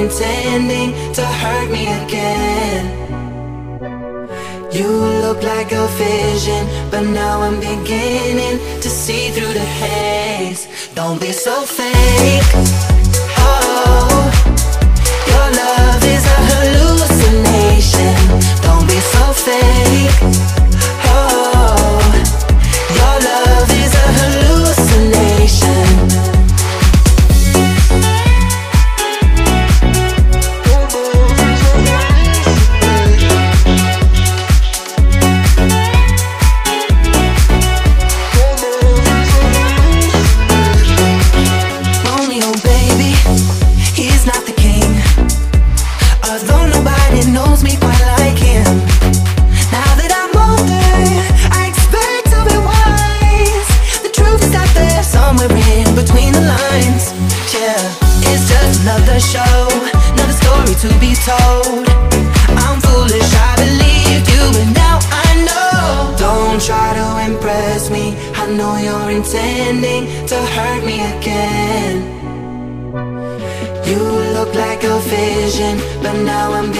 intending to hurt me again. You look like a vision, but now I'm beginning to see through the haze. Don't be so fake. Oh, your love is a hallucination. Don't be so fake. But now I'm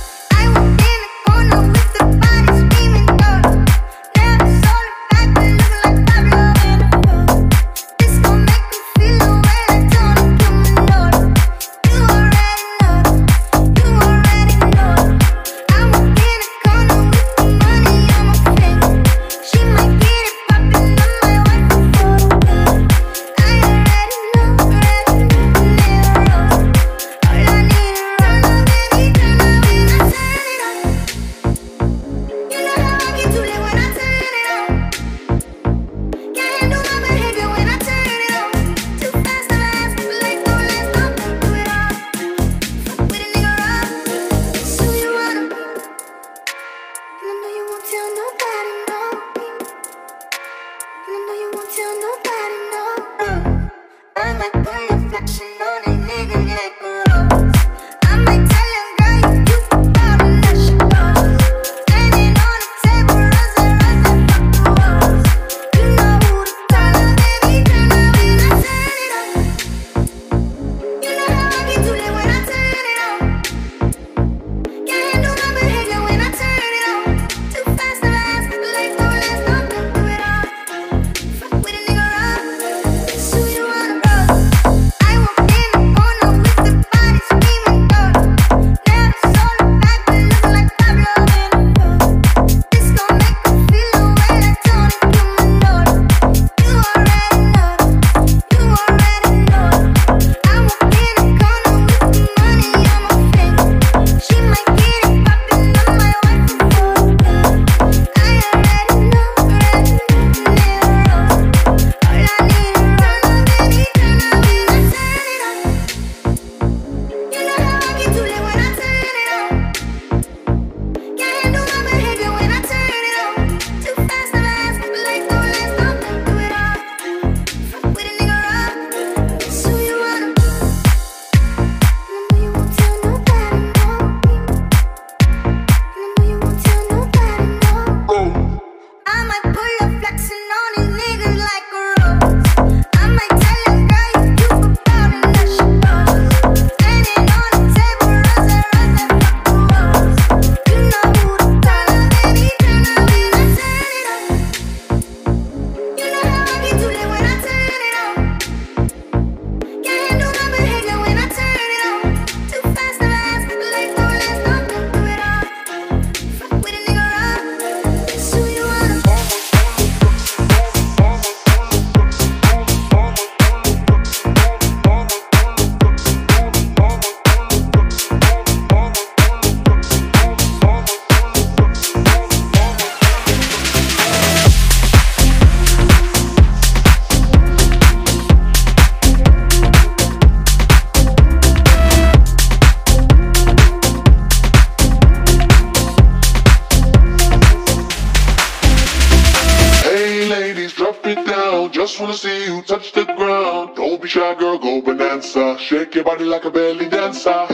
Shake your body like a belly dancer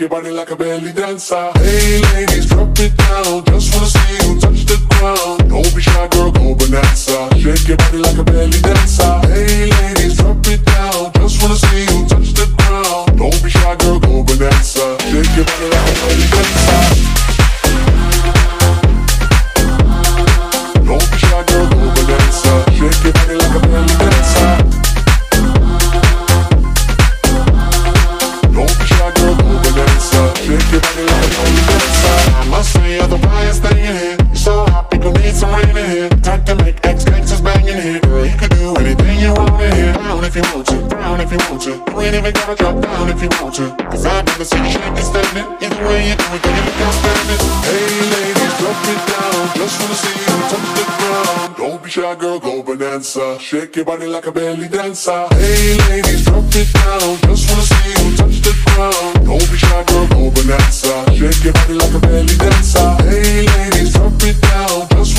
que bailen la que belly danza. Acting make ex gangsters banging here. Girl, you can do anything you wanna here. Down if you want to, down if you want to. You ain't even gotta drop down if you want to. Cause I've never seen you shake this statement. Either way you do it, then you look outstanding. Hey ladies, drop it down. Just wanna see you touch the ground. Don't be shy, girl, go bananza. Shake your body like a belly dancer. Hey ladies, drop it down. Just wanna see you touch the ground. Don't be shy, girl, go bananza. Shake your body like a belly dancer. Hey ladies, drop it down.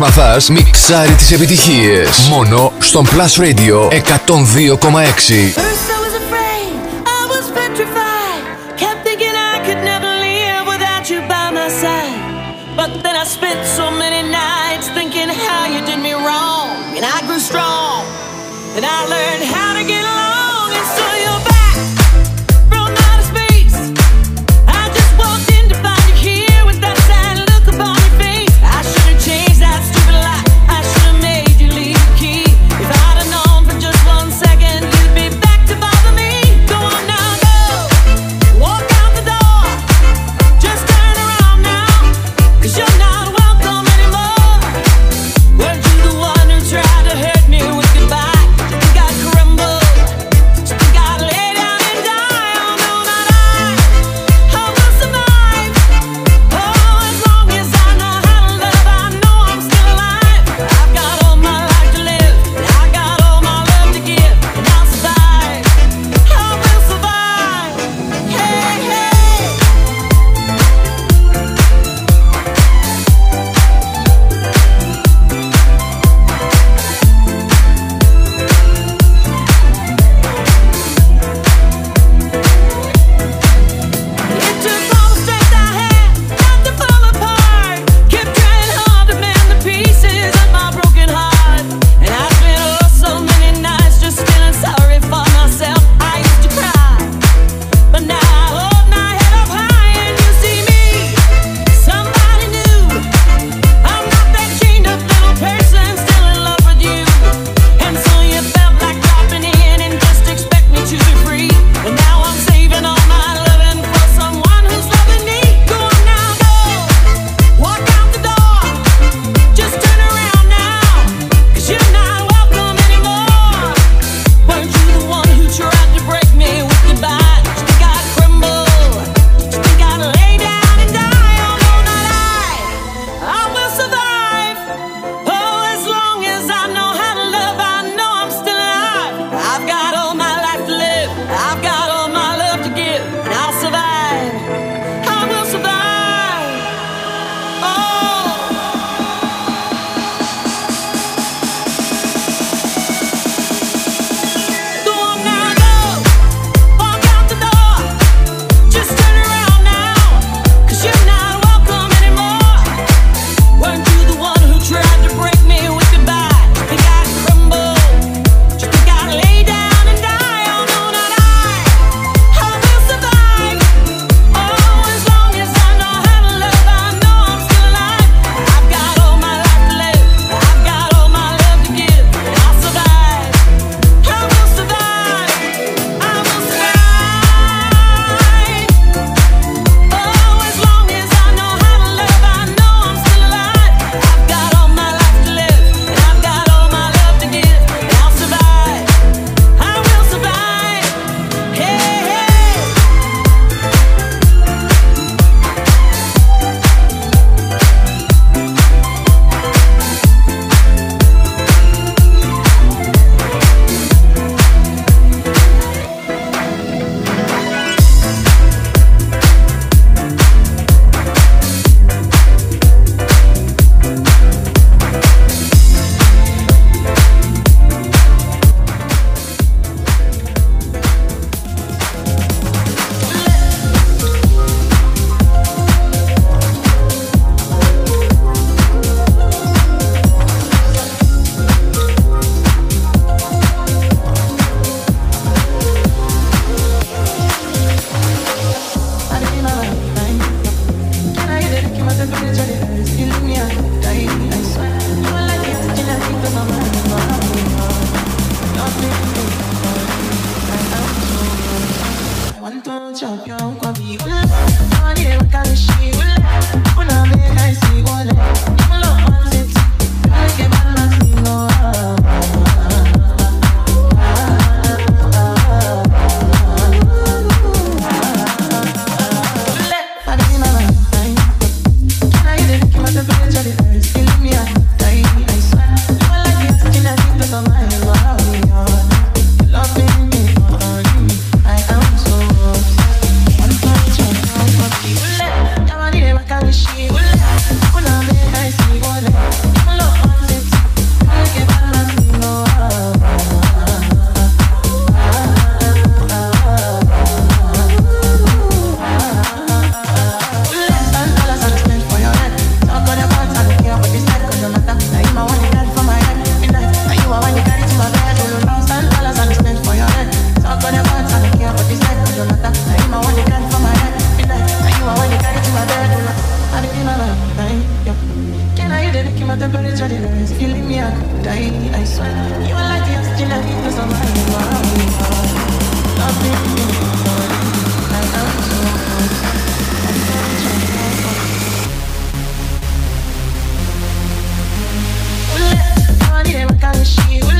Μαθάς μιξάρει τις επιτυχίες. Μόνο στον Plus Radio 102,6. my temperature the rise You leave me, I could die, I swear You are like the oxygen I need to survive Nothing in your body I am so close I'm so close Let's party, my kind of shit.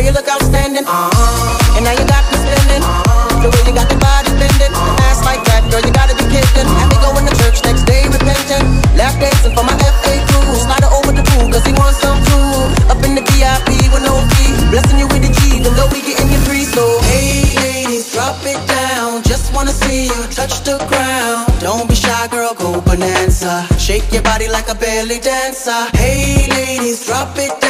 Girl, you look outstanding. Uh-huh. And now you got me spending. Uh-huh. The way you got the body bending. Uh-huh. Ass like that, girl, you gotta be kidding. Have me going to church next day repenting. left dancing for my FA crew. Slide her over the pool, cause he wants some too. Up in the VIP with no key, Blessing you with the G, even though we getting your free. So, hey, ladies, drop it down. Just wanna see you touch the ground. Don't be shy, girl, go bananza. Shake your body like a belly dancer. Hey, ladies, drop it down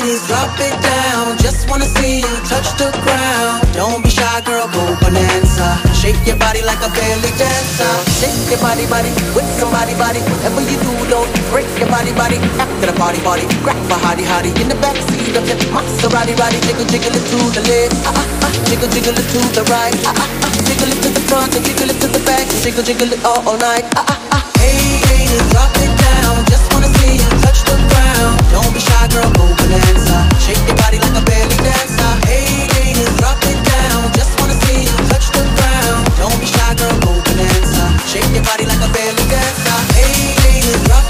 ladies, drop it down. Just wanna see you touch the ground. Don't be shy, girl, go bananza. Shake your body like a belly dancer. Shake your body, body with somebody, body. Whatever you do, don't break your body, body. After the party, party, grab a hottie, hottie in the backseat of the Maserati, body. Jiggle, jiggle it to the left, ah, ah, ah. jiggle, jiggle it to the right, ah, ah, ah. jiggle it to the front, and jiggle it to the back, jiggle, jiggle it all, all night. Ah, ah, ah. Hey, hey, drop it down, just. Don't be shy, girl, move bananza. Shake your body like a belly dancer. Hey, haters, drop it down. Just wanna see you touch the ground. Don't be shy, girl. Shake your body like a belly dancer. Hey, drop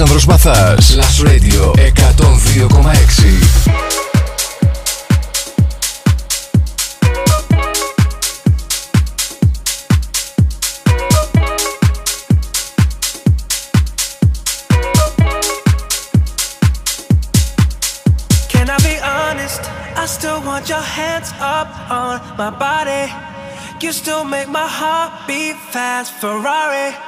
Αλέξανδρος Μαθάς Plus Radio 102,6 still want your hands up on my body. You still make my heart beat fast, Ferrari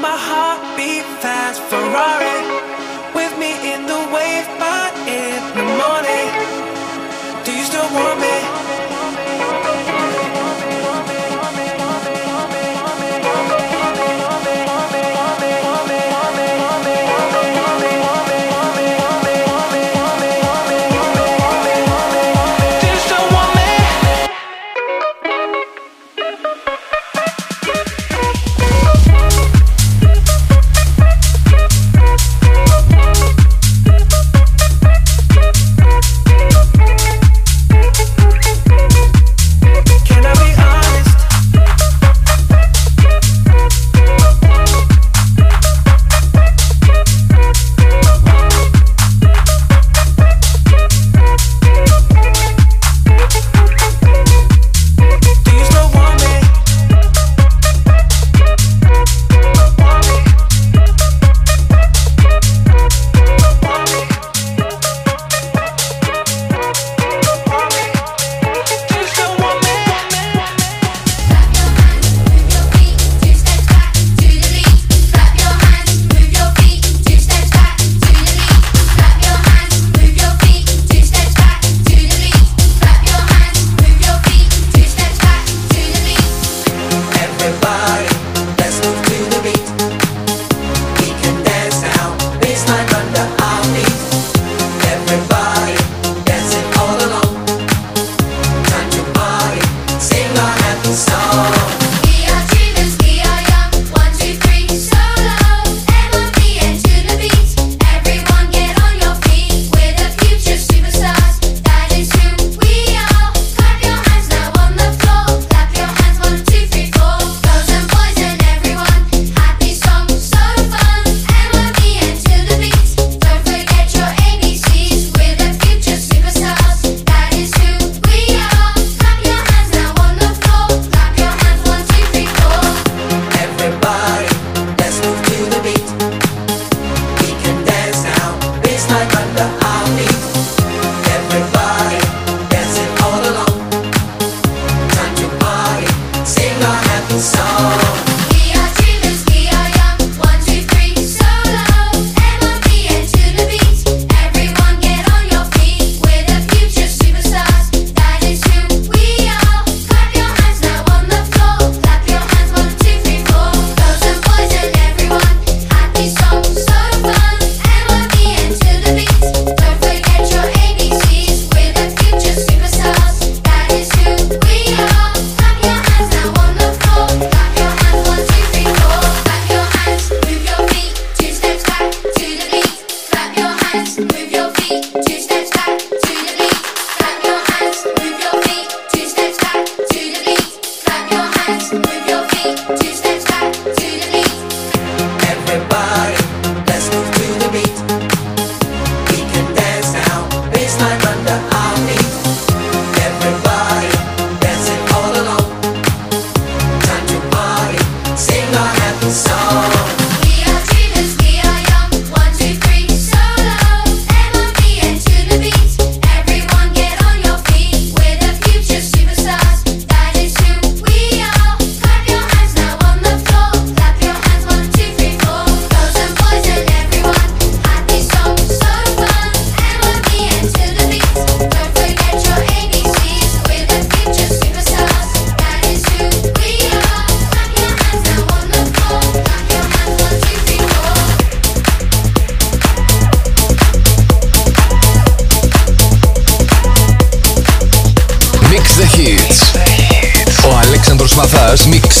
my heart beat fast. Ferrari with me in the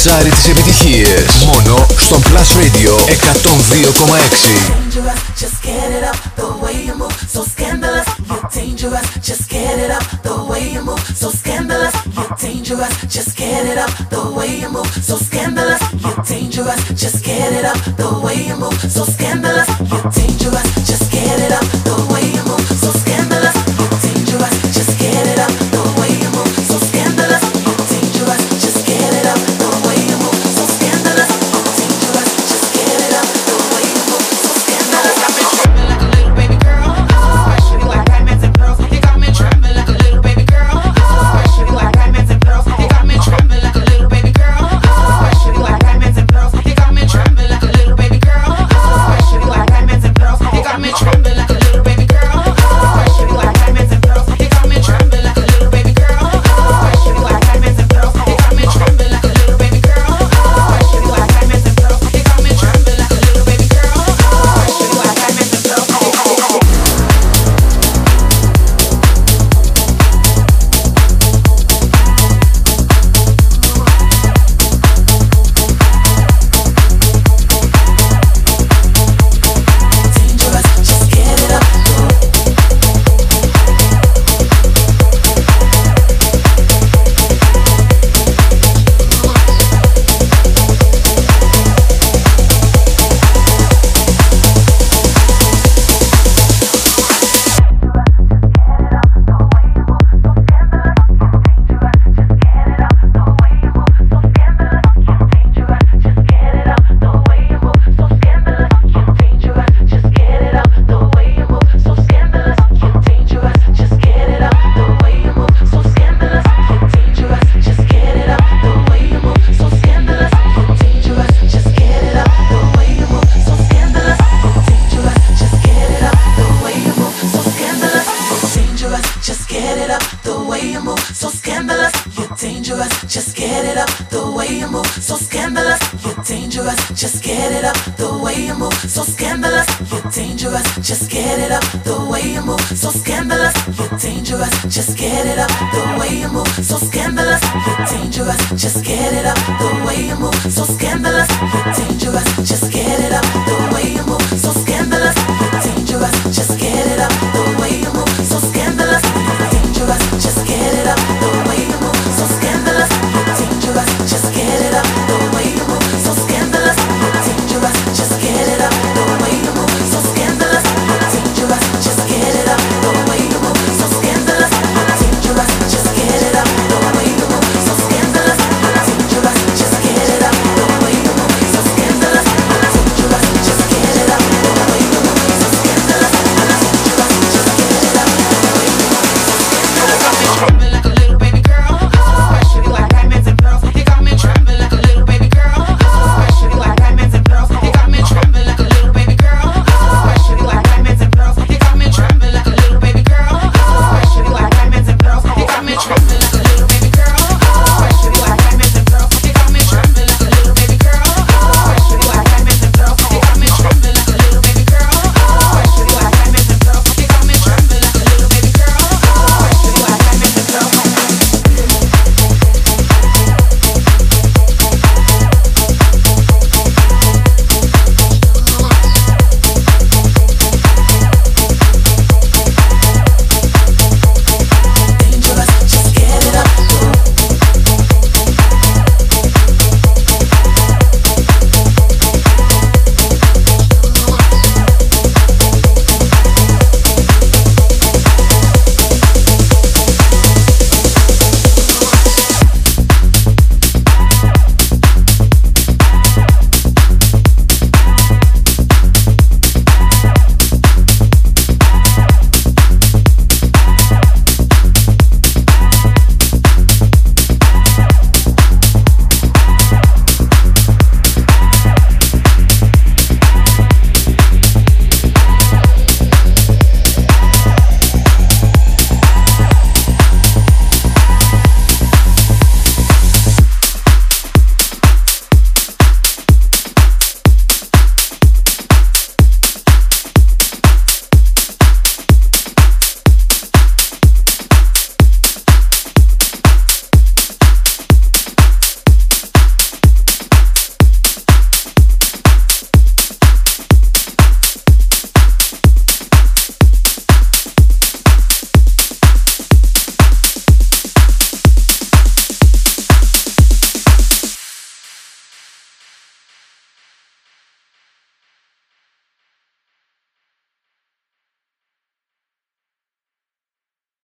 μιξάρει τις επιτυχίες μόνο στον Plus Radio 102,6 Just get it up the way you move, so scandalous. You're dangerous. Just get it up the way you move, so scandalous. You're dangerous. Just get it up the way you move, so scandalous. You're dangerous. Just get it up the way you move, so scandalous.